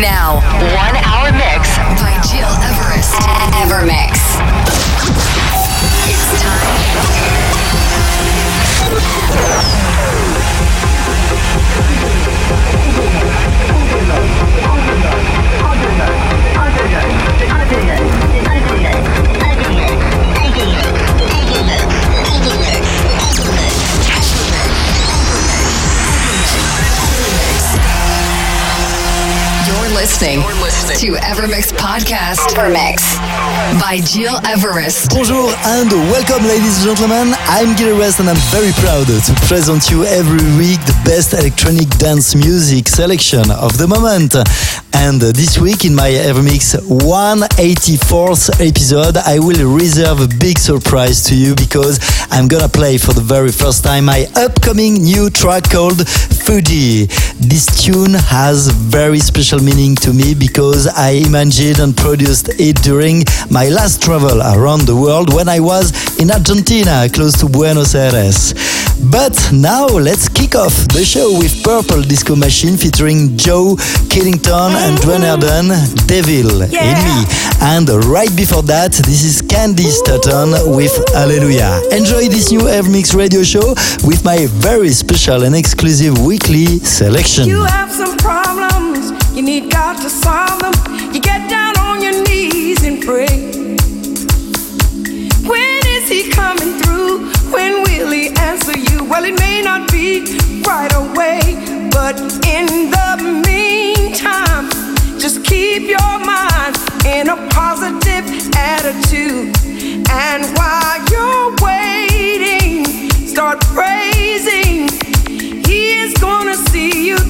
Now, one hour mix by Gil Everest. Evermix. It's time. Listening to Evermix Podcast. Evermix by Gil Everest. Bonjour and welcome, ladies and gentlemen. I'm Gil Everest and I'm very proud to present you every week the best electronic dance music selection of the moment. And this week in my Evermix 184th episode, I will reserve a big surprise to you because I'm gonna play for the very first time my upcoming new track called Fuji. This tune has very special meaning to me because I imagined and produced it during my last travel around the world when I was in Argentina, close to Buenos Aires. But now let's kick off the show with Purple Disco Machine featuring Joe Killington and Duane Harden, Devil Yeah. in Me. And right before that, this is Candi Staton with Hallelujah. Enjoy this new Mix radio show with my very special and exclusive weekly selection. You have some problems, you need God to solve them. You get down on your knees and pray. When is He coming through? When will He answer you? Well, it may not be right away, but in the meantime, just keep your mind in a positive attitude. And while you're waiting, start praising.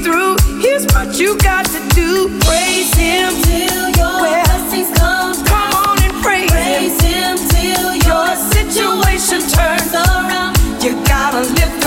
Through. Here's what you got to do. Praise him till your Well, blessings come Come on and praise, Praise him. him till Your your situation turns around. You gotta lift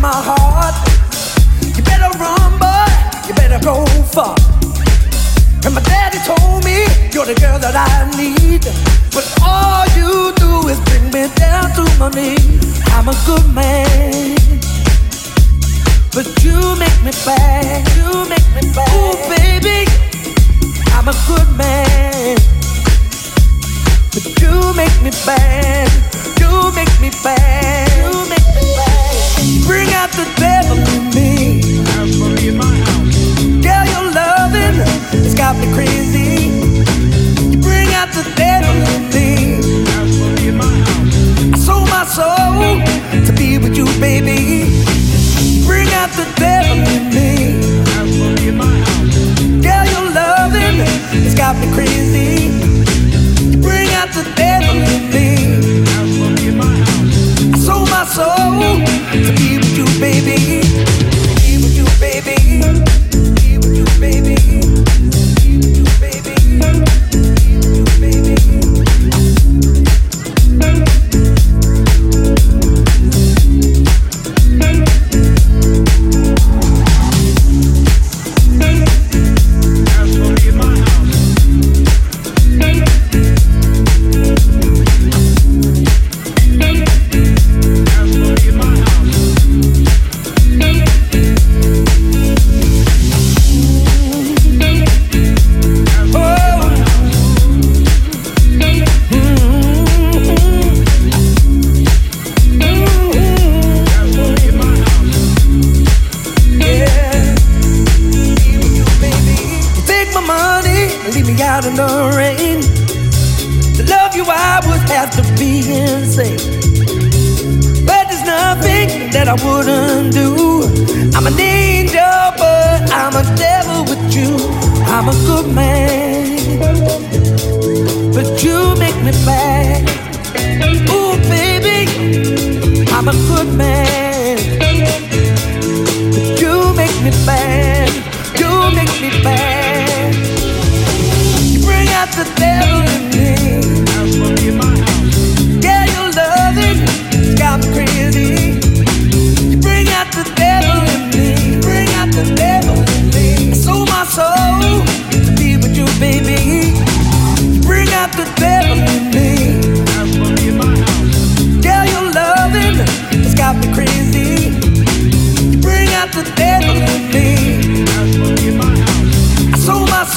my heart. You better run, boy. You better go far. And my daddy told me you're the girl that I need. But all you do is bring me down to my knees. I'm a good man. But you make me bad. You make me bad. Ooh, baby. I'm a good man. But you make me bad. You make me bad. You make me bad. Bring out the devil in me. Girl, your has got me crazy. You bring out the devil in me. I sold my soul to be with you, baby. Bring out the devil in me. Girl, your has got me crazy. You bring out the devil in me. I sold my soul that I wouldn't do. I'm an angel, but I'm a devil with you. I'm a good man, but you make me bad.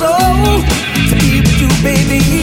soul to be with you, baby.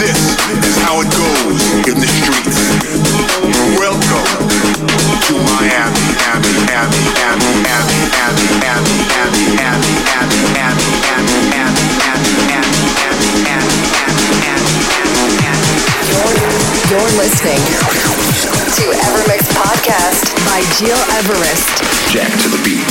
This is how it goes in the streets. Welcome to Miami, Miami, Miami, Miami, Miami, Miami, Miami, Miami, Miami, Miami, Miami, Miami, Miami, Miami, You're listening to Evermix Podcast by Gil Everest. Jack to the beat.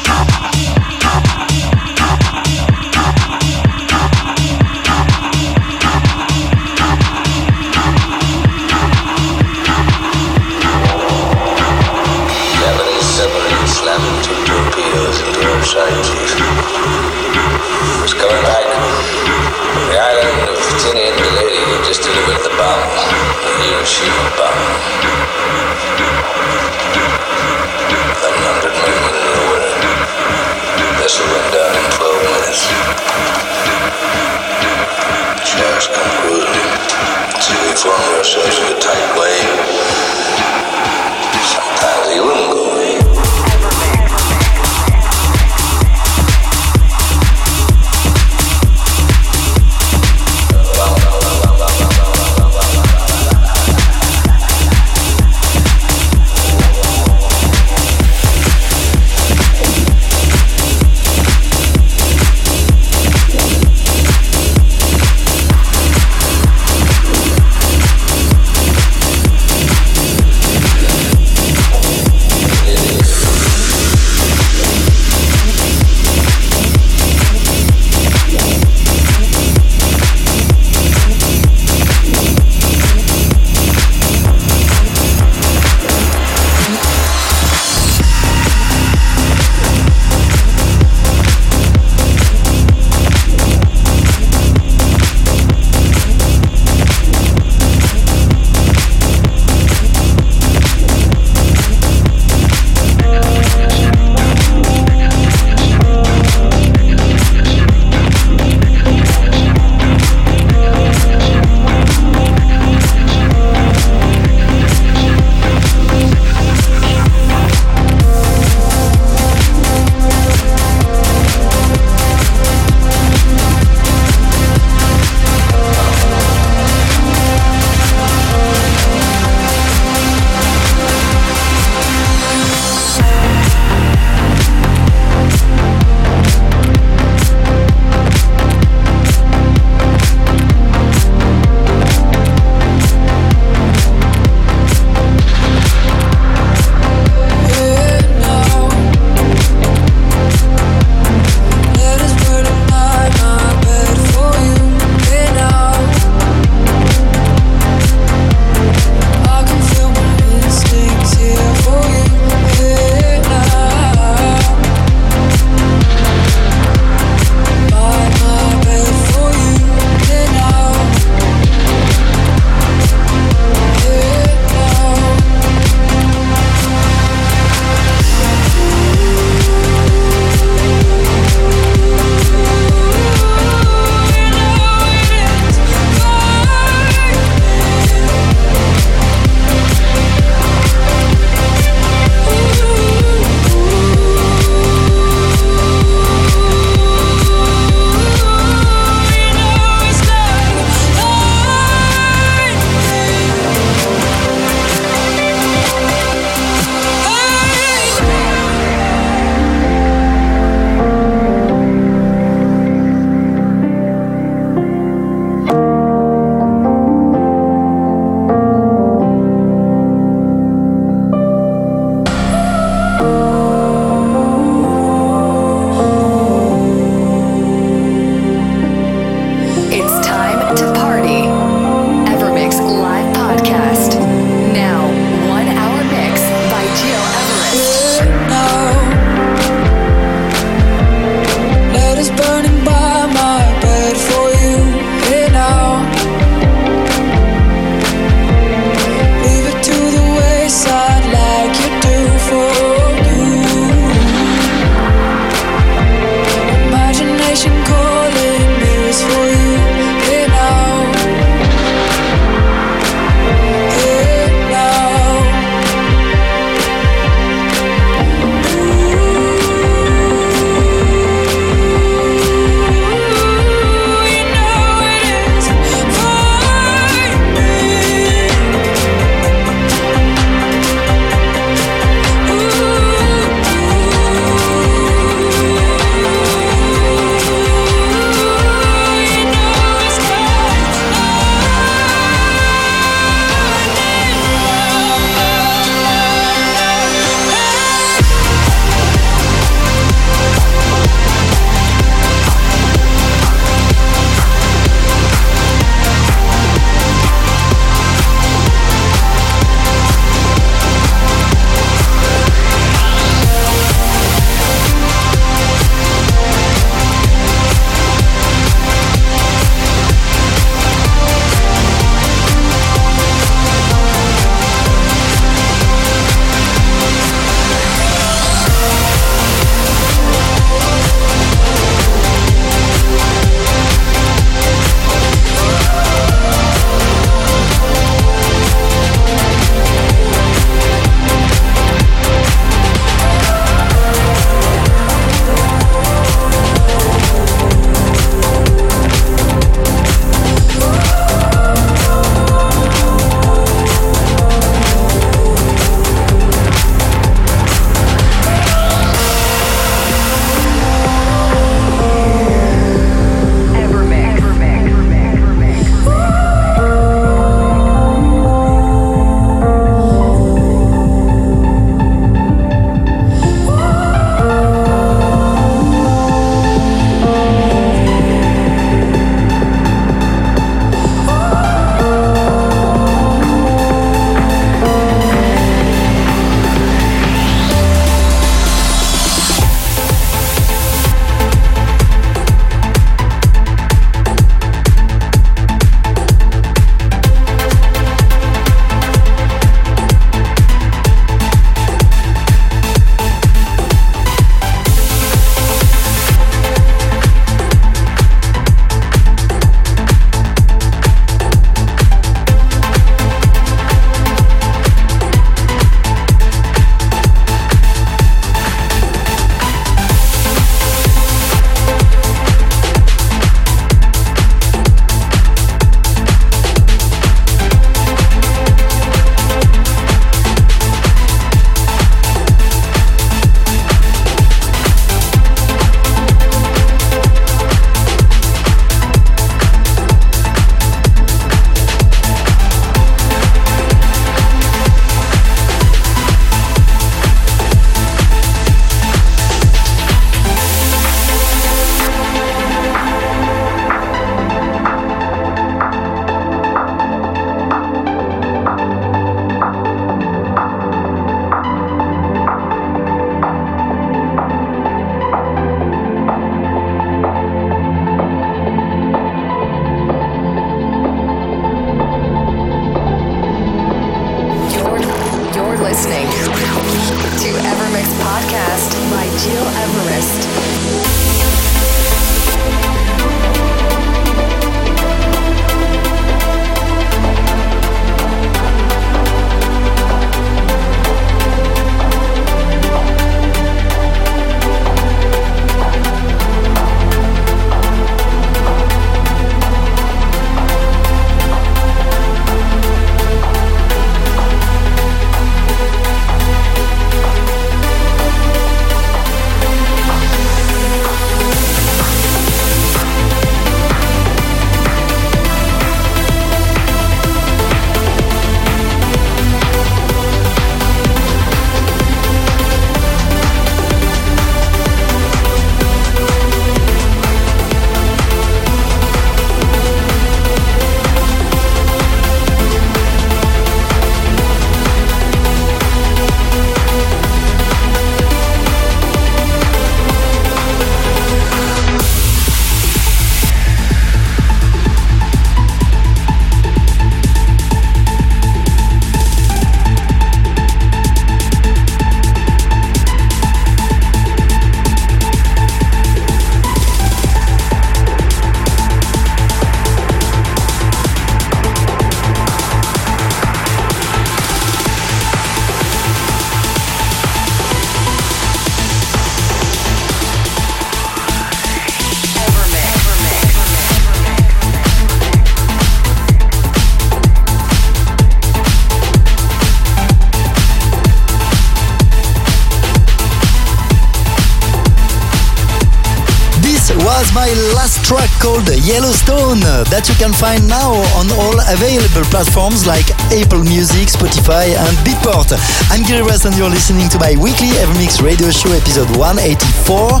My last track called Yellowstone that you can find now on all available platforms like Apple Music, Spotify and Beatport. I'm Gil Everest and you're listening to my weekly Evermix radio show episode 184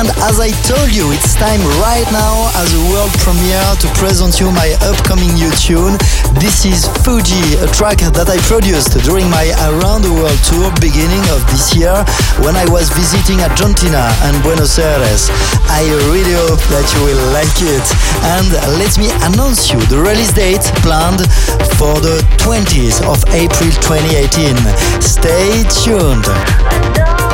and as I told you it's time right now as a world premiere to present you my upcoming new tune. This is Fuji, a track that I produced during my Around the World tour beginning of this year when I was visiting Argentina and Buenos Aires. I really hope that you will like it. And let me announce you the release date planned for the 20th of April 2018. Stay tuned.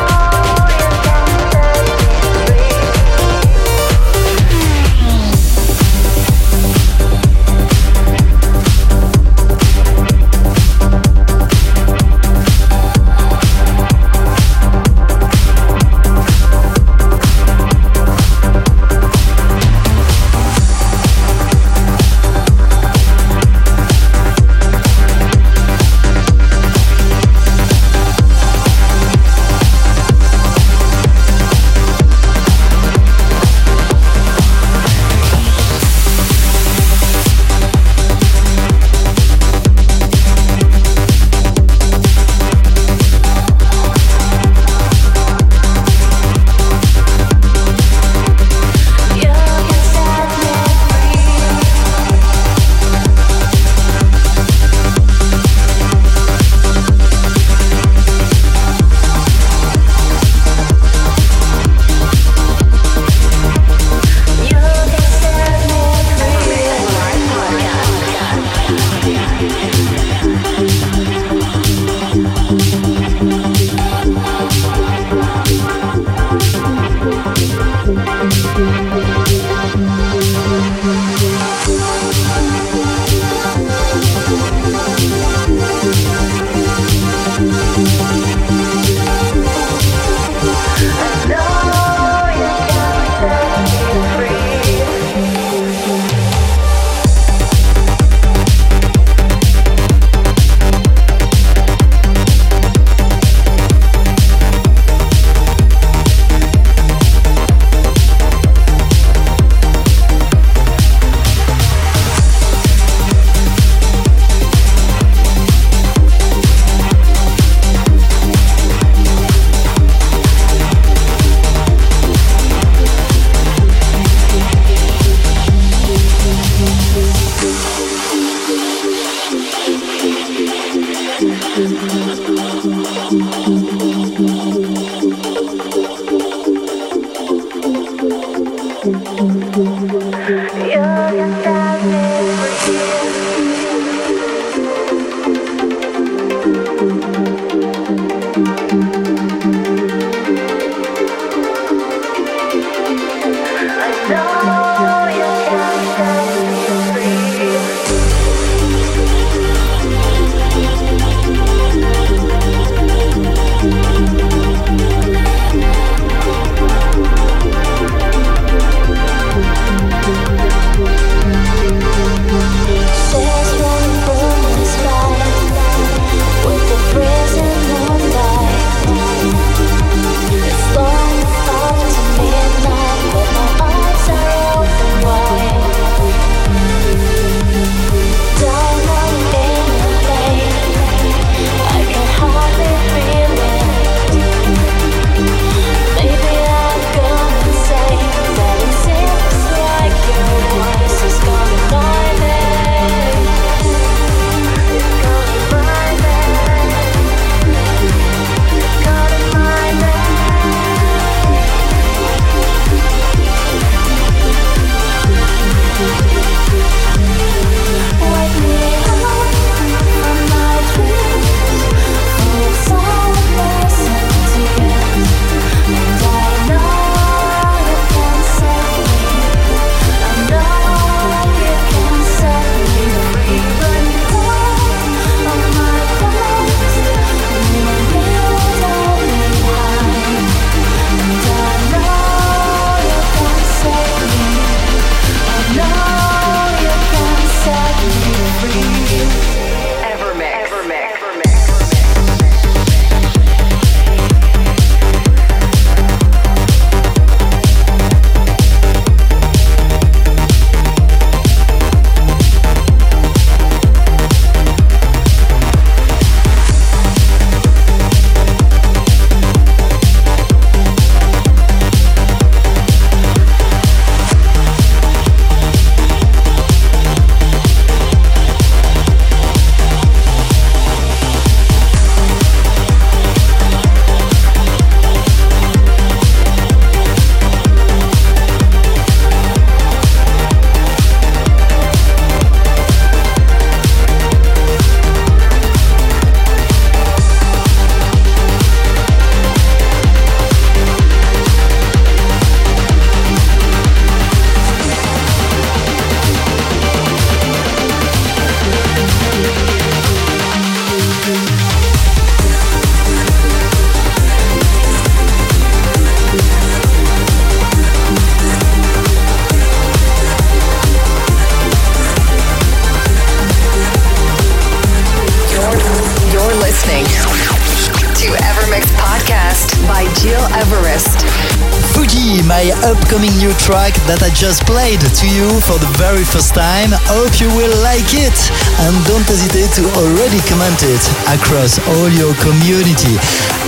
My upcoming new track that I just played to you for the very first time. Hope you will like it and don't hesitate to already comment it across all your community.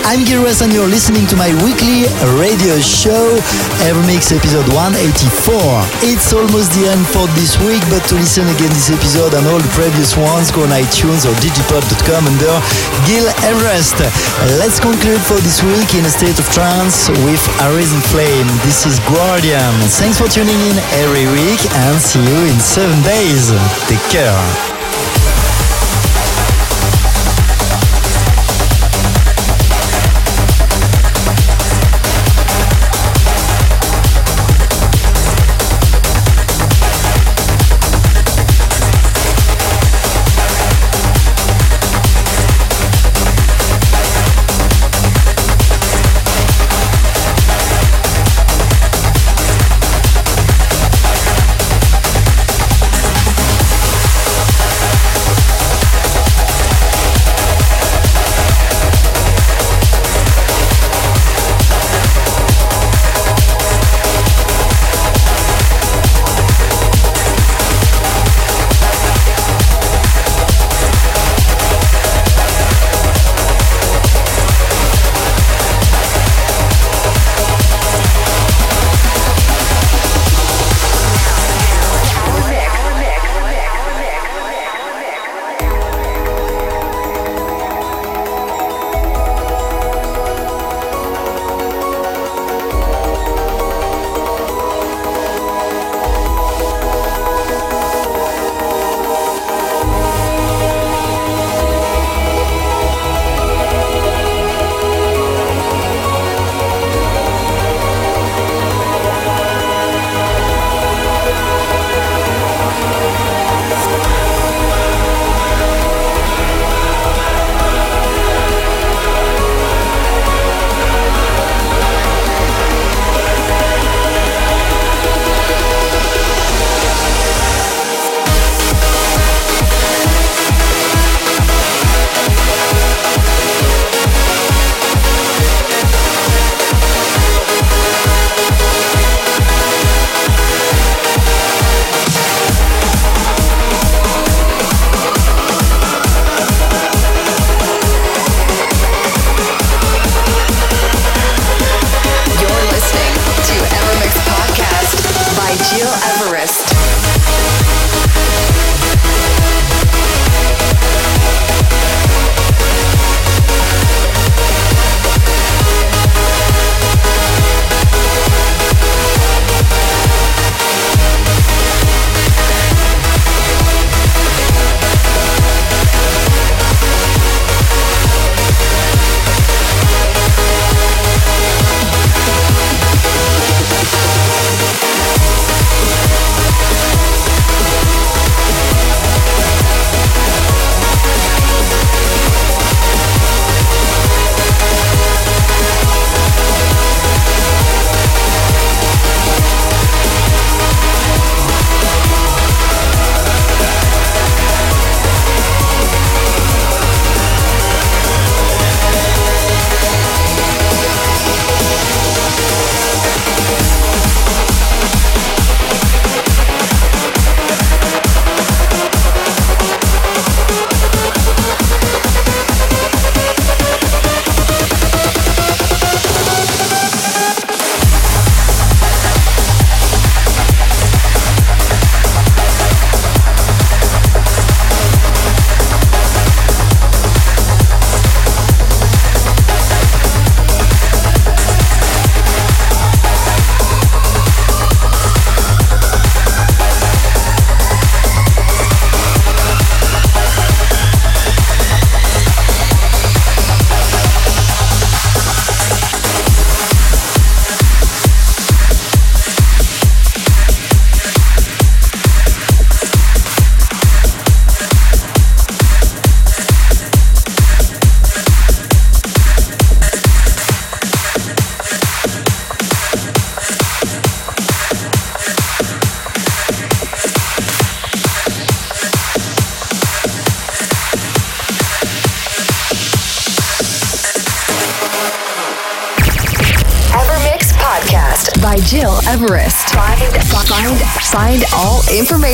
I'm Gil Everest and you're listening to my weekly radio show, Evermix episode 184. It's almost the end for this week, but to listen again this episode and all the previous ones, go on iTunes or digipod.com under Gil Everest. Let's conclude for this week in a state of trance with Arisen Flame. This is Guardian. Thanks for tuning in every week and see you in seven days. Take care.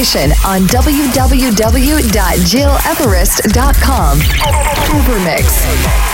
Information on www.gileverest.com. Evermix.